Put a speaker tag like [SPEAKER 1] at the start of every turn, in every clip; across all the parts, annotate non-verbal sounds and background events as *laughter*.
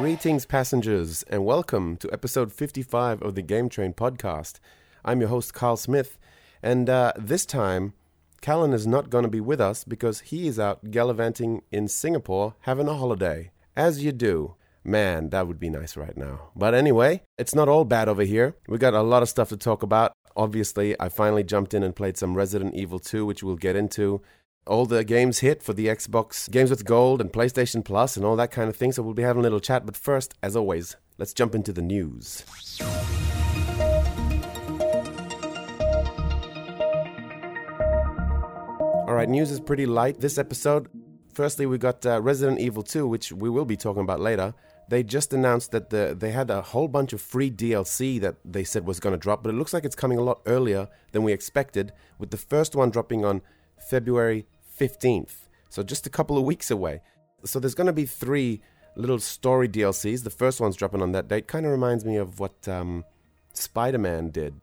[SPEAKER 1] Greetings, passengers, and welcome to episode 55 of the Game Train podcast. I'm your host, Carl Smith, and uh, this time, Callan is not going to be with us because he is out gallivanting in Singapore having a holiday. As you do. Man, that would be nice right now. But anyway, it's not all bad over here. We got a lot of stuff to talk about. Obviously, I finally jumped in and played some Resident Evil 2, which we'll get into all the games hit for the Xbox Games with Gold and PlayStation Plus and all that kind of thing. So we'll be having a little chat. But first, as always, let's jump into the news. All right, news is pretty light this episode. Firstly, we got uh, Resident Evil 2, which we will be talking about later. They just announced that the, they had a whole bunch of free DLC that they said was going to drop, but it looks like it's coming a lot earlier than we expected, with the first one dropping on February 15th. So just a couple of weeks away. So there's going to be three little story DLCs. The first one's dropping on that date. Kind of reminds me of what um, Spider Man did.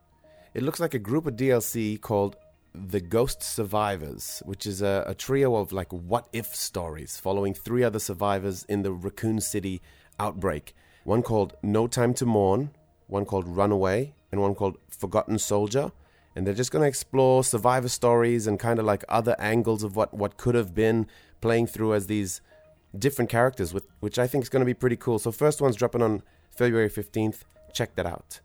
[SPEAKER 1] It looks like a group of DLC called The Ghost Survivors, which is a, a trio of like what if stories following three other survivors in the Raccoon City outbreak. One called No Time to Mourn, one called Runaway, and one called Forgotten Soldier and they're just going to explore survivor stories and kind of like other angles of what, what could have been playing through as these different characters, with, which I think is going to be pretty cool. So, first one's dropping on February 15th. Check that out.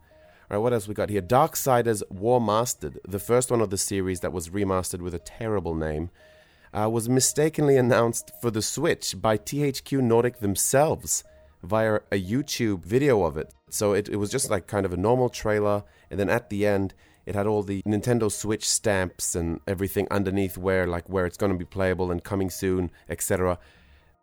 [SPEAKER 1] All right, what else we got here? Dark Darksiders Warmastered, the first one of the series that was remastered with a terrible name, uh, was mistakenly announced for the Switch by THQ Nordic themselves via a YouTube video of it. So it, it was just like kind of a normal trailer, and then at the end, it had all the Nintendo Switch stamps and everything underneath where like where it's going to be playable and coming soon, etc.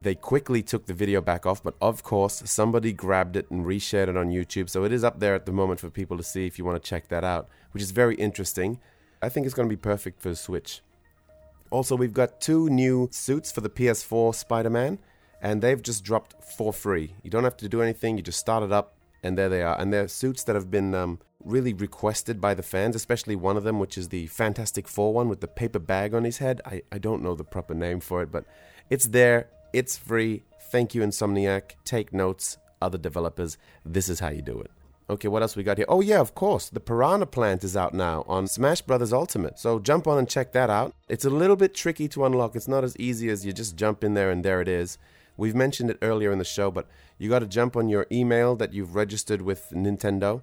[SPEAKER 1] They quickly took the video back off, but of course somebody grabbed it and reshared it on YouTube, so it is up there at the moment for people to see if you want to check that out, which is very interesting. I think it's going to be perfect for the Switch. Also, we've got two new suits for the PS4 Spider-Man, and they've just dropped for free. You don't have to do anything; you just start it up, and there they are. And they're suits that have been um, really requested by the fans, especially one of them, which is the Fantastic Four one with the paper bag on his head. I, I don't know the proper name for it, but it's there. It's free. Thank you, Insomniac. Take notes, other developers. This is how you do it. Okay, what else we got here? Oh yeah, of course. The Piranha Plant is out now on Smash Brothers Ultimate. So jump on and check that out. It's a little bit tricky to unlock. It's not as easy as you just jump in there and there it is. We've mentioned it earlier in the show, but you got to jump on your email that you've registered with Nintendo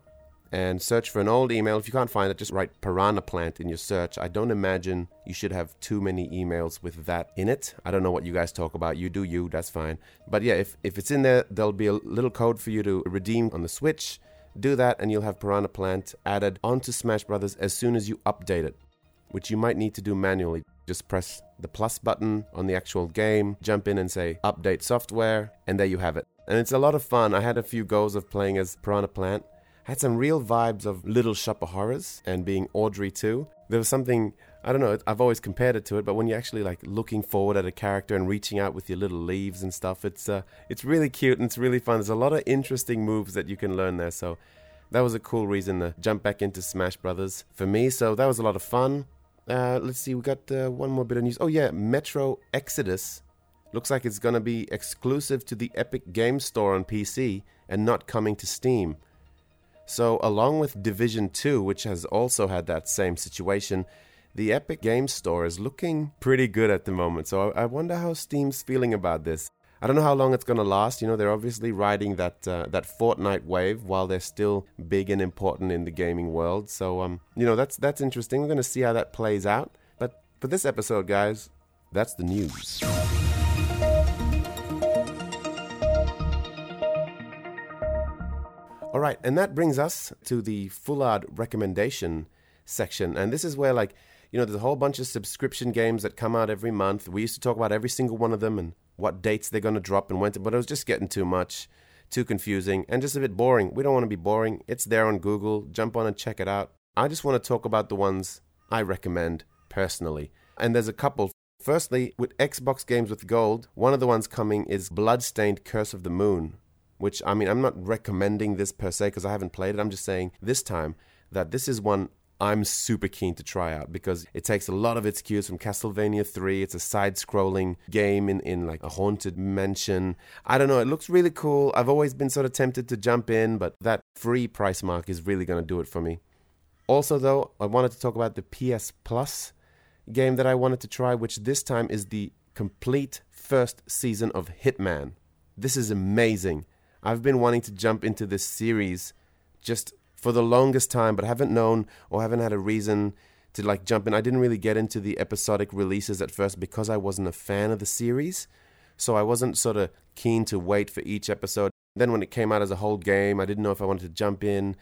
[SPEAKER 1] and search for an old email. If you can't find it, just write Piranha Plant in your search. I don't imagine you should have too many emails with that in it. I don't know what you guys talk about. You do you, that's fine. But yeah, if, if it's in there, there'll be a little code for you to redeem on the Switch. Do that, and you'll have Piranha Plant added onto Smash Brothers as soon as you update it, which you might need to do manually. Just press the plus button on the actual game, jump in and say update software, and there you have it. And it's a lot of fun. I had a few goals of playing as Piranha Plant had some real vibes of Little Shop of Horrors and being Audrey II. There was something I don't know. I've always compared it to it, but when you're actually like looking forward at a character and reaching out with your little leaves and stuff, it's uh, it's really cute and it's really fun. There's a lot of interesting moves that you can learn there. So that was a cool reason to jump back into Smash Brothers for me. So that was a lot of fun. Uh, let's see, we got uh, one more bit of news. Oh yeah, Metro Exodus looks like it's gonna be exclusive to the Epic Game Store on PC and not coming to Steam. So, along with Division 2, which has also had that same situation, the Epic Games Store is looking pretty good at the moment. So, I wonder how Steam's feeling about this. I don't know how long it's going to last. You know, they're obviously riding that uh, that Fortnite wave while they're still big and important in the gaming world. So, um, you know, that's that's interesting. We're going to see how that plays out. But for this episode, guys, that's the news. All right, and that brings us to the Fullard recommendation section. And this is where, like, you know, there's a whole bunch of subscription games that come out every month. We used to talk about every single one of them and what dates they're going to drop and when to, but it was just getting too much, too confusing, and just a bit boring. We don't want to be boring. It's there on Google. Jump on and check it out. I just want to talk about the ones I recommend personally. And there's a couple. Firstly, with Xbox games with gold, one of the ones coming is Bloodstained Curse of the Moon, which I mean, I'm not recommending this per se because I haven't played it. I'm just saying this time that this is one I'm super keen to try out because it takes a lot of its cues from Castlevania 3. It's a side scrolling game in, in like a haunted mansion. I don't know, it looks really cool. I've always been sort of tempted to jump in, but that free price mark is really going to do it for me. Also, though, I wanted to talk about the PS Plus game that I wanted to try, which this time is the complete first season of Hitman. This is amazing. I've been wanting to jump into this series just for the longest time, but haven't known or haven't had a reason to like jump in. I didn't really get into the episodic releases at first because I wasn't a fan of the series. So I wasn't sort of keen to wait for each episode. Then when it came out as a whole game, I didn't know if I wanted to jump in,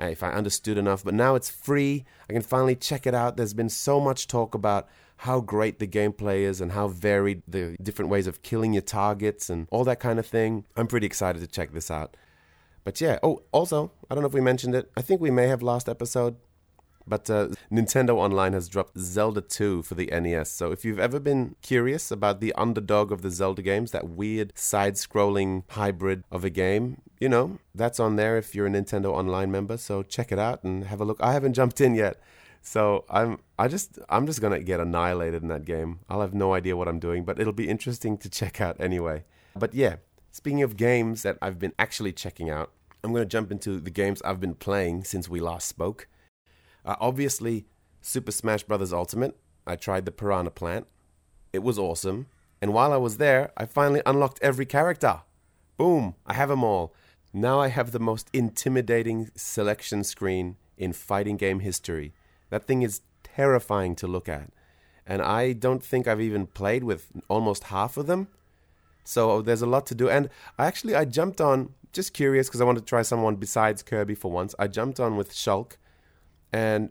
[SPEAKER 1] uh, if I understood enough. But now it's free. I can finally check it out. There's been so much talk about how great the gameplay is and how varied the different ways of killing your targets and all that kind of thing. I'm pretty excited to check this out. But yeah, oh, also, I don't know if we mentioned it. I think we may have last episode. But uh, Nintendo Online has dropped Zelda 2 for the NES. So if you've ever been curious about the underdog of the Zelda games, that weird side scrolling hybrid of a game, you know, that's on there if you're a Nintendo Online member. So check it out and have a look. I haven't jumped in yet. So I'm I just I'm just gonna get annihilated in that game. I'll have no idea what I'm doing, but it'll be interesting to check out anyway. But yeah, speaking of games that I've been actually checking out, I'm gonna jump into the games I've been playing since we last spoke. Uh, obviously, Super Smash Bros. Ultimate. I tried the Piranha Plant. It was awesome. And while I was there, I finally unlocked every character. Boom! I have them all. Now I have the most intimidating selection screen in fighting game history. That thing is terrifying to look at. And I don't think I've even played with almost half of them. So oh, there's a lot to do. And I actually I jumped on just curious because I wanted to try someone besides Kirby for once. I jumped on with Shulk and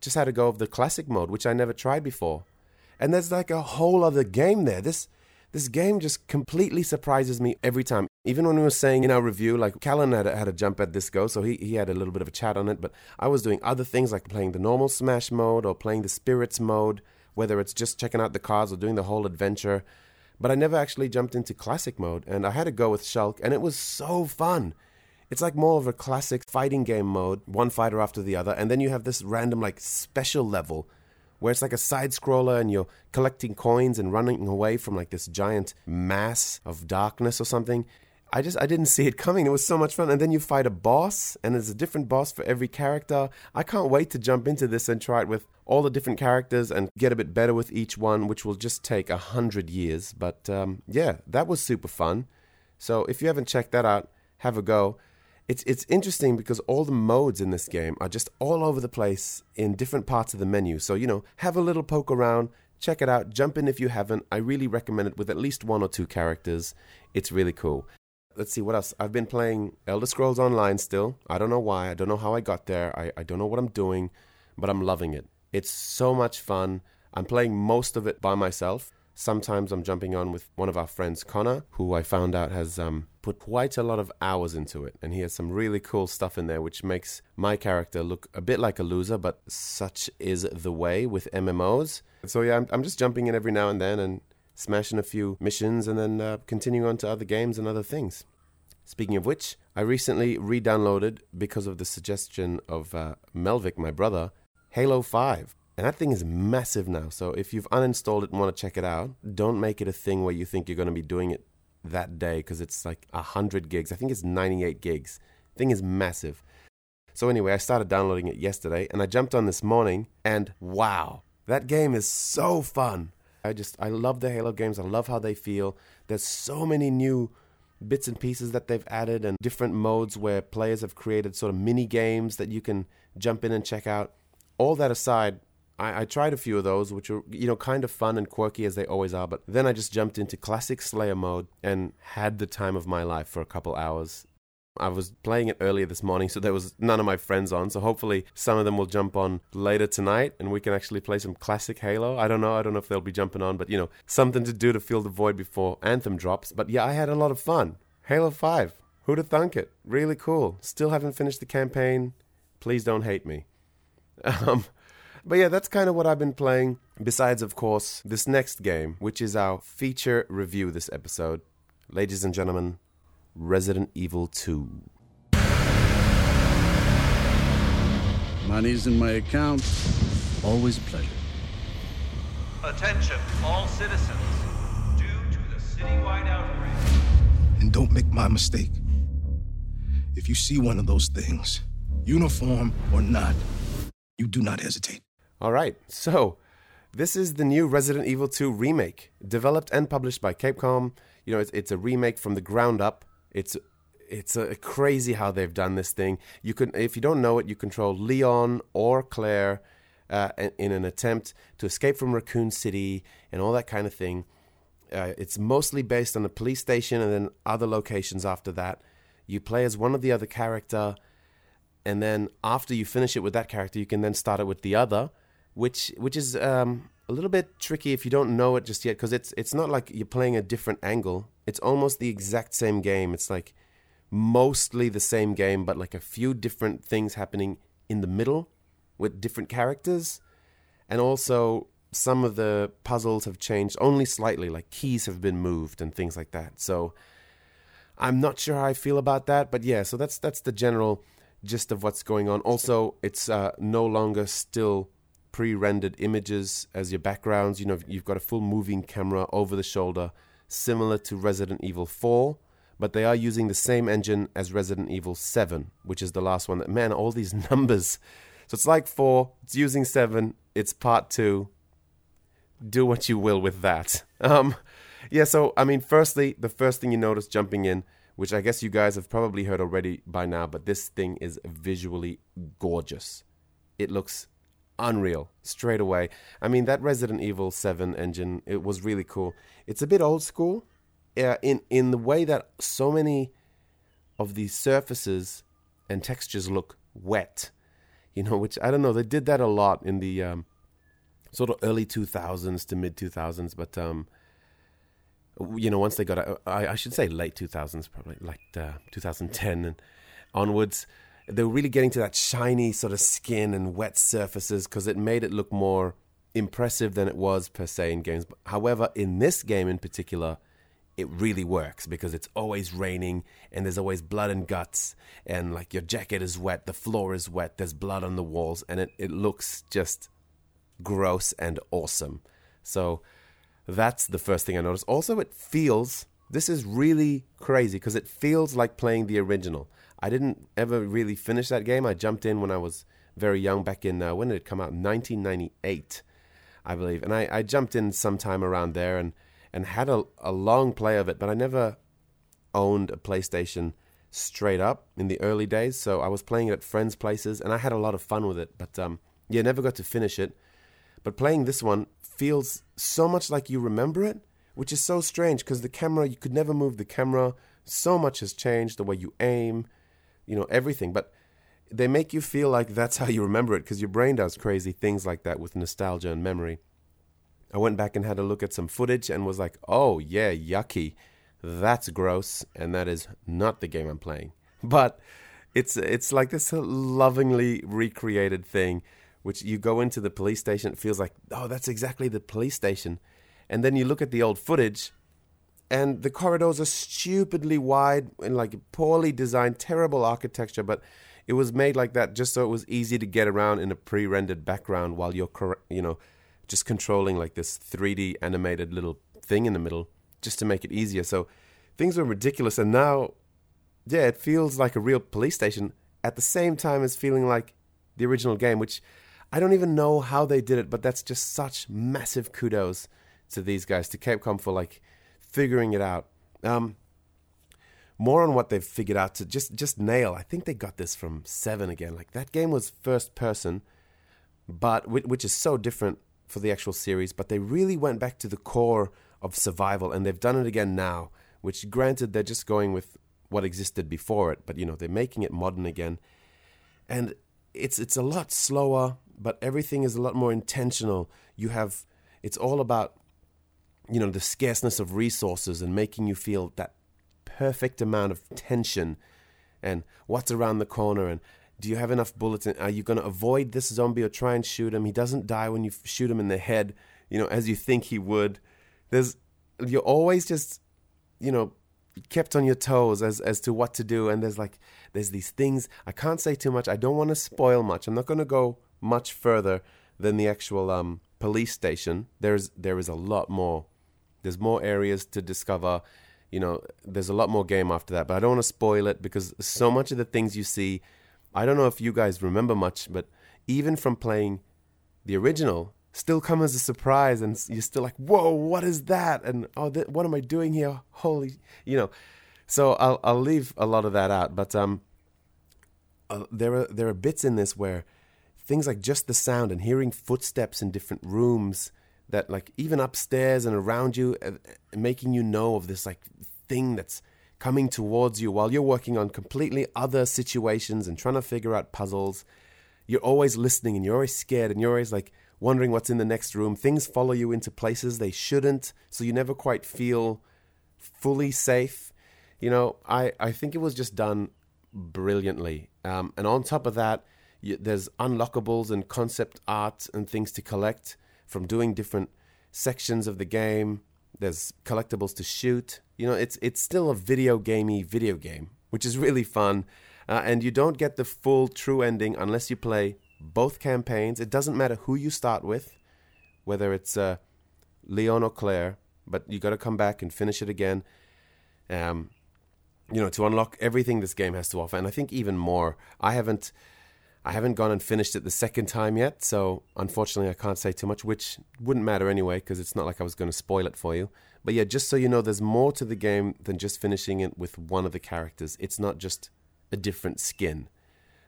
[SPEAKER 1] just had to go of the classic mode, which I never tried before. And there's like a whole other game there. This this game just completely surprises me every time. Even when we were saying in our review, like Callan had, had a jump at this go, so he, he had a little bit of a chat on it, but I was doing other things like playing the normal Smash mode or playing the Spirits mode, whether it's just checking out the cards or doing the whole adventure. But I never actually jumped into classic mode, and I had to go with Shulk, and it was so fun. It's like more of a classic fighting game mode, one fighter after the other, and then you have this random like special level where it's like a side scroller and you're collecting coins and running away from like this giant mass of darkness or something. I just I didn't see it coming. It was so much fun. And then you fight a boss, and there's a different boss for every character. I can't wait to jump into this and try it with all the different characters and get a bit better with each one, which will just take a hundred years. But um, yeah, that was super fun. So if you haven't checked that out, have a go it's it's interesting because all the modes in this game are just all over the place in different parts of the menu. So you know, have a little poke around, check it out, jump in if you haven't. I really recommend it with at least one or two characters. It's really cool. Let's see what else. I've been playing Elder Scrolls Online still. I don't know why. I don't know how I got there. I, I don't know what I'm doing, but I'm loving it. It's so much fun. I'm playing most of it by myself. Sometimes I'm jumping on with one of our friends, Connor, who I found out has um, put quite a lot of hours into it. And he has some really cool stuff in there, which makes my character look a bit like a loser, but such is the way with MMOs. So, yeah, I'm, I'm just jumping in every now and then and smashing a few missions and then uh, continuing on to other games and other things. Speaking of which, I recently re downloaded, because of the suggestion of uh, my brother, Halo 5. And that thing is massive now. So if you've uninstalled it and want to check it out, don't make it a thing where you think you're going to be doing it that day because it's like 100 gigs. I think it's 98 gigs. Thing is massive. So anyway, I started downloading it yesterday and I jumped on this morning and wow, that game is so fun. I just I love the Halo games. I love how they feel. There's so many new bits and pieces that they've added and different modes where players have created sort of mini games that you can jump in and check out. All that aside, I, I, tried a few of those, which were you know kind of fun and quirky as they always are. But then I just jumped into classic Slayer mode and had the time of my life for a couple hours. I was playing it earlier this morning, so there was none of my friends on. So hopefully some of them will jump on later tonight, and we can actually play some classic Halo. I don't know. I don't know if they'll be jumping on, but you know something to do to fill the void before Anthem drops. But yeah, I had a lot of fun. Halo Five. Who'd have thunk it? Really cool. Still haven't finished the campaign. Please don't hate me. *laughs* Um, but yeah, that's kind of what I've been playing. Besides, of course, this next game, which is our feature review this episode. Ladies and gentlemen, Resident Evil 2.
[SPEAKER 2] Money's in my account.
[SPEAKER 3] Always a pleasure.
[SPEAKER 4] Attention, all citizens. Due to the citywide outbreak.
[SPEAKER 5] And don't make my mistake. If you see one of those things, uniform or not, you do not hesitate.
[SPEAKER 1] All right, so this is the new Resident Evil 2 remake, developed and published by Capcom. You know, it's, it's a remake from the ground up. It's it's a crazy how they've done this thing. You can, if you don't know it, you control Leon or Claire uh, in an attempt to escape from Raccoon City and all that kind of thing. Uh, it's mostly based on a police station and then other locations after that. You play as one of the other character, and then after you finish it with that character, you can then start it with the other, which which is um, a little bit tricky if you don't know it just yet because it's it's not like you're playing a different angle. It's almost the exact same game. It's like mostly the same game, but like a few different things happening in the middle with different characters. And also, some of the puzzles have changed only slightly, like keys have been moved and things like that. So, I'm not sure how I feel about that, but yeah, so that's that's the general gist of what's going on. Also, it's uh, no longer still pre-rendered images as your backgrounds. You know, you've got a full moving camera over the shoulder, similar to Resident Evil 4 but they are using the same engine as Resident Evil 7, which is the last one. That man, all these *laughs* numbers. So it's like 4, it's using 7, it's part 2. Do what you will with that. *laughs* Um yeah, so I mean, firstly, the first thing you notice jumping in, which I guess you guys have probably heard already by now, but this thing is visually gorgeous. It looks unreal straight away. I mean, that Resident Evil 7 engine, it was really cool. It's a bit old school, uh, in in the way that so many of these surfaces and textures look wet, you know, which I don't know. They did that a lot in the um, sort of early two thousands to mid two thousands, but um, you know, once they got, uh, I, I should say late two thousands, probably like uh, 2010 and onwards. They were really getting to that shiny sort of skin and wet surfaces because it made it look more impressive than it was per se in games. However, in this game in particular, it really works because it's always raining and there's always blood and guts and like your jacket is wet, the floor is wet, there's blood on the walls, and it, it looks just gross and awesome. So that's the first thing I noticed. Also, it feels this is really crazy because it feels like playing the original. I didn't ever really finish that game. I jumped in when I was very young, back in uh, when did it come out? 1998, I believe, and I, I jumped in sometime around there and and had a, a long play of it, but I never owned a PlayStation straight up in the early days. So I was playing it at friends' places, and I had a lot of fun with it. But um, yeah, never got to finish it. But playing this one feels so much like you remember it, which is so strange because the camera you could never move the camera. So much has changed the way you aim, you know everything. But they make you feel like that's how you remember it because your brain does crazy things like that with nostalgia and memory. I went back and had a look at some footage and was like, oh, yeah, yucky. That's gross. And that is not the game I'm playing. *laughs* But it's, it's like this lovingly recreated thing, which you go into the police station, it feels like, oh, that's exactly the police station. And then you look at the old footage, and the corridors are stupidly wide and like poorly designed, terrible architecture, but it was made like that just so it was easy to get around in a pre-rendered background while you're, you know, just controlling like this 3D animated little thing in the middle just to make it easier. So things were ridiculous. And now, yeah, it feels like a real police station at the same time as feeling like the original game, which I don't even know how they did it, but that's just such massive kudos to these guys, to Capcom for like figuring it out. Um, more on what they've figured out to just just nail. I think they got this from Seven again. Like that game was first person, but which is so different for the actual series, but they really went back to the core of survival, and they've done it again now. Which, granted, they're just going with what existed before it, but you know they're making it modern again, and it's it's a lot slower, but everything is a lot more intentional. You have it's all about you know the scarceness of resources and making you feel that perfect amount of tension and what's around the corner and do you have enough bullets? In, are you going to avoid this zombie or try and shoot him? He doesn't die when you shoot him in the head, you know, as you think he would. There's you're always just, you know, kept on your toes as as to what to do, and there's like there's these things. I can't say too much. I don't want to spoil much. I'm not going to go much further than the actual um, police station. There's there is a lot more. There's more areas to discover. You know, there's a lot more game after that, but I don't want to spoil it because so much of the things you see, I don't know if you guys remember much, but even from playing the original, still come as a surprise, and you're still like, "Whoa, what is that?" And oh, th- what am I doing here? Holy, you know. So I'll I'll leave a lot of that out, but um, uh, there are there are bits in this where things like just the sound and hearing footsteps in different rooms that like even upstairs and around you uh, making you know of this like thing that's coming towards you while you're working on completely other situations and trying to figure out puzzles. You're always listening and you're always scared and you're always like wondering what's in the next room. Things follow you into places they shouldn't so you never quite feel fully safe. You know i i think it was just done brilliantly. Um, and on top of that you, there's unlockables and concept art and things to collect from doing different sections of the game. There's collectibles to shoot. You know, it's it's still a video gamey video game, which is really fun. Uh, and you don't get the full true ending unless you play both campaigns. It doesn't matter who you start with, whether it's uh, Leon or Claire, but you got to come back and finish it again. Um, you know, to unlock everything this game has to offer, and I think even more. I haven't I haven't gone and finished it the second time yet, so unfortunately I can't say too much, which wouldn't matter anyway because it's not like I was going to spoil it for you. But yeah, just so you know, there's more to the game than just finishing it with one of the characters. It's not just a different skin.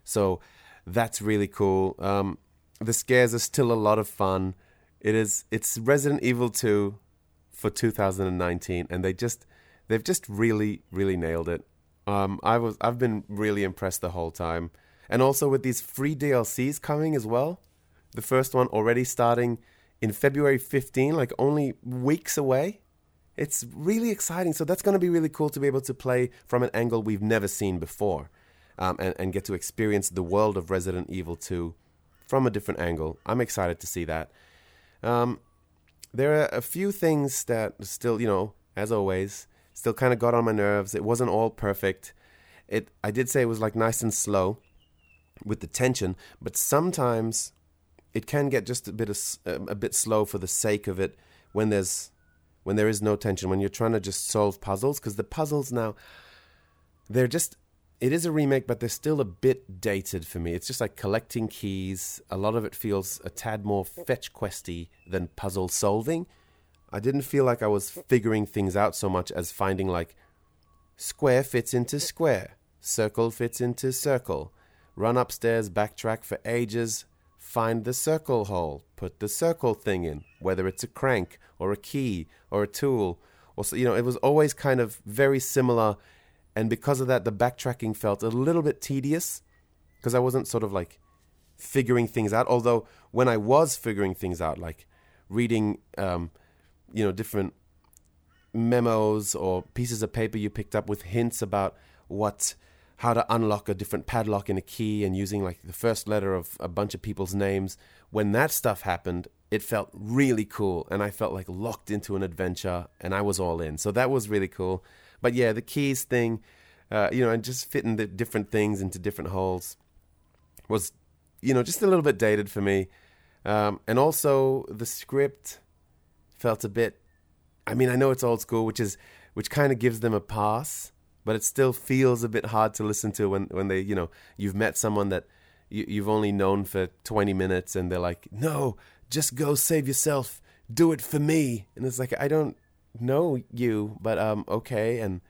[SPEAKER 1] So that's really cool. Um, the scares are still a lot of fun. It is. It's Resident Evil 2 for 2019, and they just they've just really really nailed it. Um, I was I've been really impressed the whole time. And also with these free DLCs coming as well. The first one already starting in February 15, like only weeks away. It's really exciting. So that's going to be really cool to be able to play from an angle we've never seen before um, and, and get to experience the world of Resident Evil 2 from a different angle. I'm excited to see that. Um, there are a few things that still, you know, as always, still kind of got on my nerves. It wasn't all perfect. It I did say it was like nice and slow with the tension, but sometimes it can get just a bit of, uh, a bit slow for the sake of it when there's when there is no tension when you're trying to just solve puzzles because the puzzles now they're just it is a remake but they're still a bit dated for me. It's just like collecting keys. A lot of it feels a tad more fetch questy than puzzle solving. I didn't feel like i was figuring things out so much as finding like square fits into square circle fits into circle run upstairs, backtrack for ages, find the circle hole, put the circle thing in, whether it's a crank or a key or a tool. Or, so, you know, it was always kind of very similar. And because of that, the backtracking felt a little bit tedious because I wasn't sort of like figuring things out. Although when I was figuring things out, like reading, um, you know, different memos or pieces of paper you picked up with hints about what how to unlock a different padlock in a key and using like the first letter of a bunch of people's names. When that stuff happened, it felt really cool and I felt like locked into an adventure and I was all in. So that was really cool. But yeah, the keys thing, uh, you know, and just fitting the different things into different holes was, you know, just a little bit dated for me. Um, and also the script felt a bit. I mean, I know it's old school, which is which kind of gives them a pass but it still feels a bit hard to listen to when when they you know you've met someone that you, you've only known for 20 minutes and they're like no just go save yourself. Do it for me. And it's like i don't know you but um okay. And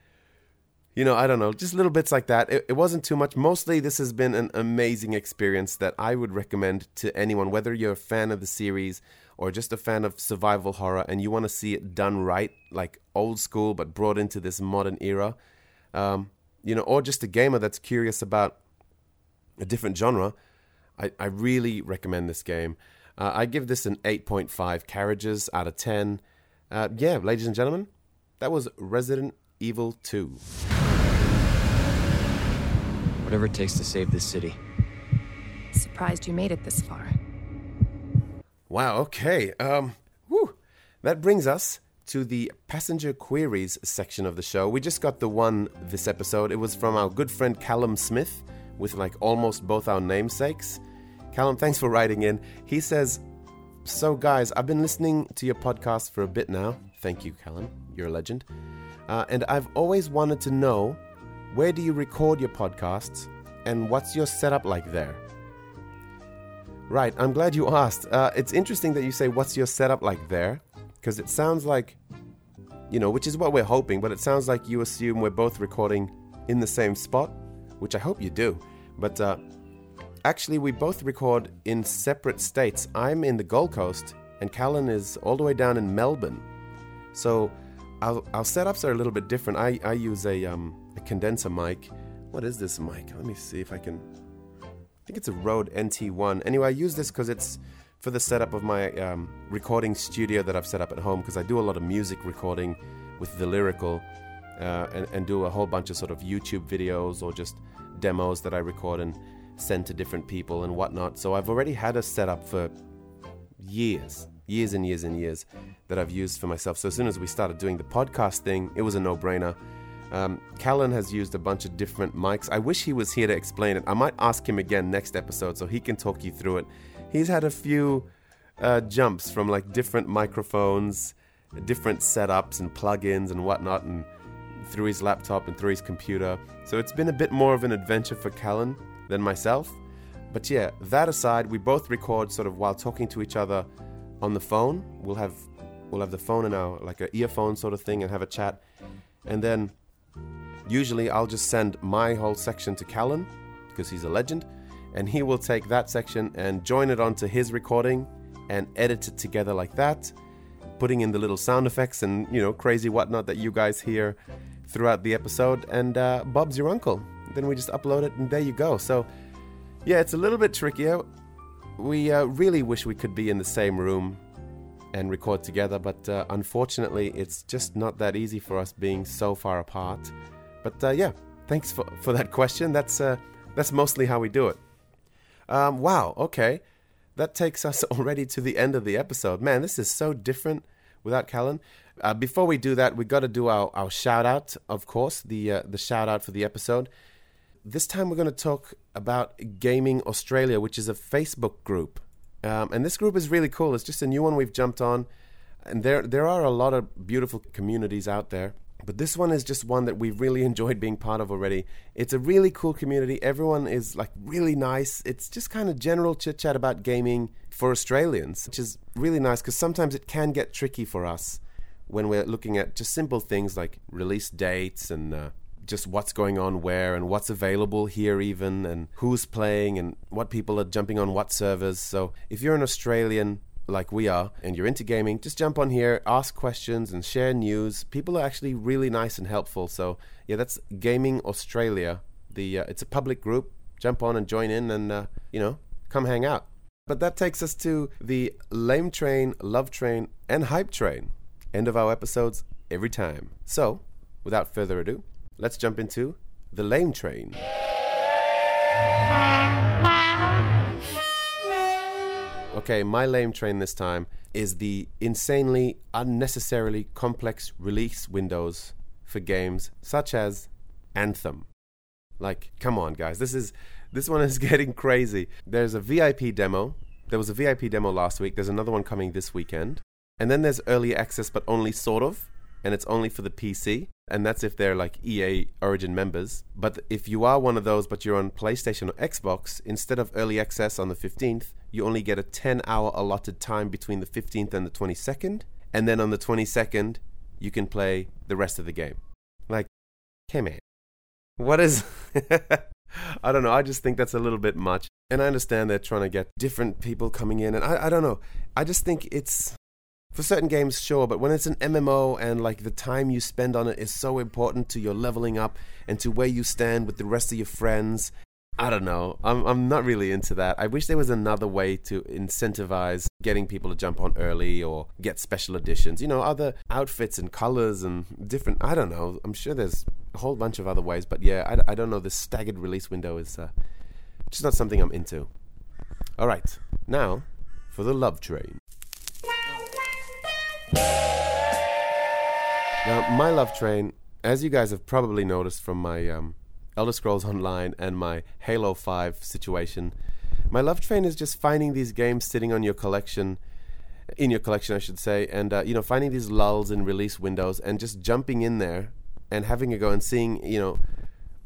[SPEAKER 1] you know i don't know just little bits like that. It, it wasn't too much. Mostly this has been an amazing experience that i would recommend to anyone whether you're a fan of the series or just a fan of survival horror and you want to see it done right like old school but brought into this modern era um, you know, or just a gamer that's curious about a different genre, I, I really recommend this game. Uh, I give this an 8.5 carriages out of 10. Uh, yeah, ladies and gentlemen, that was Resident Evil 2.
[SPEAKER 2] Whatever it takes to save this city.
[SPEAKER 3] Surprised you made it this far.
[SPEAKER 1] Wow, okay. Um, whew. That brings us to the passenger queries section of the show. We just got the one this episode. It was from our good friend Callum Smith with like almost both our namesakes. Callum, thanks for writing in. He says, So, guys, I've been listening to your podcast for a bit now. Thank you, Callum. You're a legend. Uh, and I've always wanted to know where do you record your podcasts and what's your setup like there? Right, I'm glad you asked. Uh, it's interesting that you say, What's your setup like there? Because it sounds like, you know, which is what we're hoping, but it sounds like you assume we're both recording in the same spot, which I hope you do. But uh, actually, we both record in separate states. I'm in the Gold Coast, and Callan is all the way down in Melbourne. So our, our setups are a little bit different. I, I use a, um, a condenser mic. What is this mic? Let me see if I can. I think it's a Rode NT1. Anyway, I use this because it's for the setup of my um, recording studio that I've set up at home because I do a lot of music recording with the lyrical uh, and, and do a whole bunch of sort of YouTube videos or just demos that I record and send to different people and whatnot. So I've already had a setup for years, years and years and years that I've used for myself. So as soon as we started doing the podcast thing, it was a no brainer. Um, Callan has used a bunch of different mics. I wish he was here to explain it. I might ask him again next episode so he can talk you through it. He's had a few uh, jumps from like different microphones, different setups and plugins and whatnot, and through his laptop and through his computer. So it's been a bit more of an adventure for Callan than myself. But yeah, that aside, we both record sort of while talking to each other on the phone. We'll have we'll have the phone in our like an earphone sort of thing and have a chat, and then Usually, I'll just send my whole section to Callan because he's a legend, and he will take that section and join it onto his recording and edit it together like that, putting in the little sound effects and you know crazy whatnot that you guys hear throughout the episode. And uh, Bob's your uncle. Then we just upload it, and there you go. So, yeah, it's a little bit trickier. We uh, really wish we could be in the same room and record together, but uh, unfortunately, it's just not that easy for us being so far apart. But uh, yeah, thanks for, for that question. That's uh, that's mostly how we do it. Um, wow. Okay, that takes us *laughs* already to the end of the episode. Man, this is so different without Callan. Uh, before we do that, we've got to do our, our shout out, of course, the uh, the shout out for the episode. This time we're going to talk about Gaming Australia, which is a Facebook group, um, and this group is really cool. It's just a new one we've jumped on, and there there are a lot of beautiful communities out there. But this one is just one that we've really enjoyed being part of already. It's a really cool community. Everyone is like really nice. It's just kind of general chit chat about gaming for Australians, which is really nice because sometimes it can get tricky for us when we're looking at just simple things like release dates and uh, just what's going on where and what's available here, even, and who's playing and what people are jumping on what servers. So if you're an Australian like we are and you're into gaming, just jump on here, ask questions, and share news. People are actually really nice and helpful. So yeah, that's Gaming Australia. The uh, it's a public group. Jump on and join in, and uh, you know, come hang out. But that takes us to the lame train, love train, and hype train. End of our episodes every time. So, without further ado, let's jump into the lame train. Okay, my lame train this time is the insanely, unnecessarily complex release windows for games such as Anthem. Like, come on, guys, this is this one is *laughs* getting crazy. There's a VIP demo. There was a VIP demo last week. There's another one coming this weekend, and then there's early access, but only sort of, and it's only for the PC and that's if they're like EA Origin members. But if you are one of those, but you're on PlayStation or Xbox, instead of early access on the 15th, you only get a 10 hour allotted time between the 15th and the 22nd. And then on the 22nd, you can play the rest of the game. Like, hey man, what is. *laughs* I don't know. I just think that's a little bit much. And I understand they're trying to get different people coming in. And I, I don't know. I just think it's for certain games, sure, but when it's an MMO and like the time you spend on it is so important to your leveling up and to where you stand with the rest of your friends, I don't know. I'm I'm not really into that. I wish there was another way to incentivize getting people to jump on early or get special editions. You know, other outfits and colors and different. I don't know. I'm sure there's a whole bunch of other ways, but yeah, I, I don't know. This staggered release window is uh, just not something I'm into. All right, now for the love train. Now, my love train, as you guys have probably noticed from my um, Elder Scrolls Online and my Halo 5 situation, my love train is just finding these games sitting on your collection, in your collection, I should say, and uh, you know, finding these lulls in release windows and just jumping in there and having a go and seeing, you know,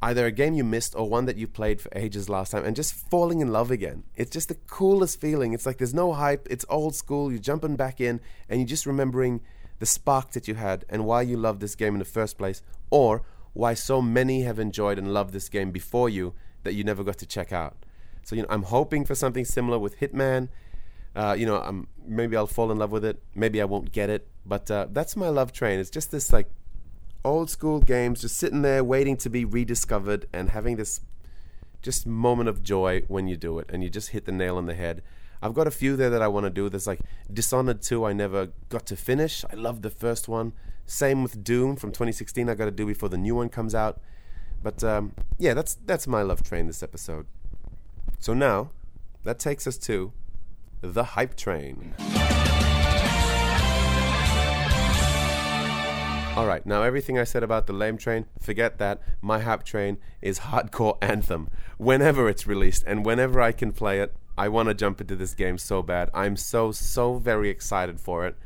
[SPEAKER 1] either a game you missed or one that you played for ages last time and just falling in love again. It's just the coolest feeling. It's like there's no hype, it's old school, you're jumping back in and you're just remembering the spark that you had and why you loved this game in the first place or why so many have enjoyed and loved this game before you that you never got to check out. So, you know, I'm hoping for something similar with Hitman. Uh, you know, I'm, maybe I'll fall in love with it. Maybe I won't get it. But uh, that's my love train. It's just this like old school games just sitting there waiting to be rediscovered and having this just moment of joy when you do it and you just hit the nail on the head. I've got a few there that I want to do. There's like Dishonored 2 I never got to finish. I love the first one. Same with Doom from 2016 I got to do before the new one comes out. But um, yeah, that's that's my love train this episode. So now, that takes us to the hype train. All right, now everything I said about the lame train, forget that. My hype train is hardcore *laughs* anthem. Whenever it's released and whenever I can play it, I want to jump into this game so bad. I'm so so very excited for it.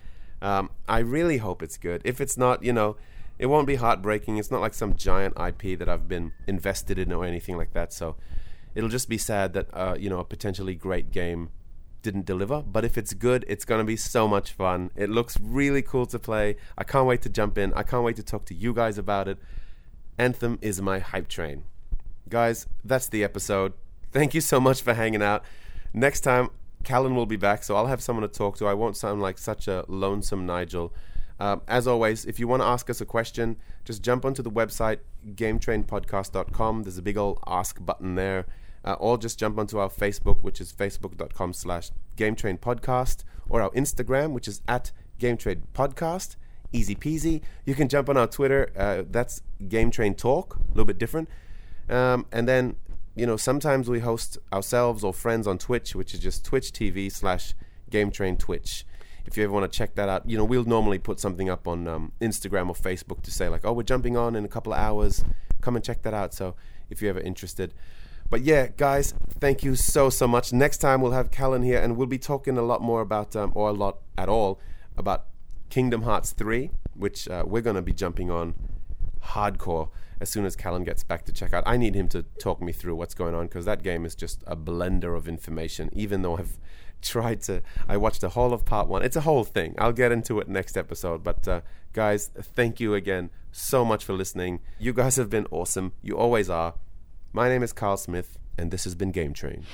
[SPEAKER 1] Um, I really hope it's good. If it's not, you know, it won't be heartbreaking. It's not like some giant IP that I've been invested in or anything like that. So it'll just be sad that uh, you know a potentially great game didn't deliver. But if it's good, it's going to be so much fun. It looks really cool to play. I can't wait to jump in. I can't wait to talk to you guys about it. Anthem is my hype train. Guys, that's the episode. Thank you so much for hanging out. Next time, Callan will be back, so I'll have someone to talk to. I won't sound like such a lonesome Nigel. Uh, as always, if you want to ask us a question, just jump onto the website, gametrainpodcast.com. There's a big old ask button there uh, or just jump onto our Facebook, which is facebook.com slash GameTrainPodcast, or our Instagram, which is at GameTrainPodcast. Easy peasy. You can jump on our Twitter. Uh, that's Game Train Talk, a little bit different. Um, and then, you know, sometimes we host ourselves or friends on Twitch, which is just Twitch TV slash Game Train Twitch. If you ever want to check that out, you know, we'll normally put something up on um, Instagram or Facebook to say, like, oh, we're jumping on in a couple of hours. Come and check that out. So if you're ever interested. But yeah, guys, thank you so so much. Next time we'll have Callan here, and we'll be talking a lot more about, um, or a lot at all, about Kingdom Hearts 3, which uh, we're going to be jumping on hardcore as soon as Callan gets back to check out. I need him to talk me through what's going on because that game is just a blender of information. Even though I've *laughs* tried to, I watched the whole of part one. It's a whole thing. I'll get into it next episode. But uh, guys, thank you again so much for listening. You guys have been awesome. You always are. My name is Kyle Smith, and this has been Game Train.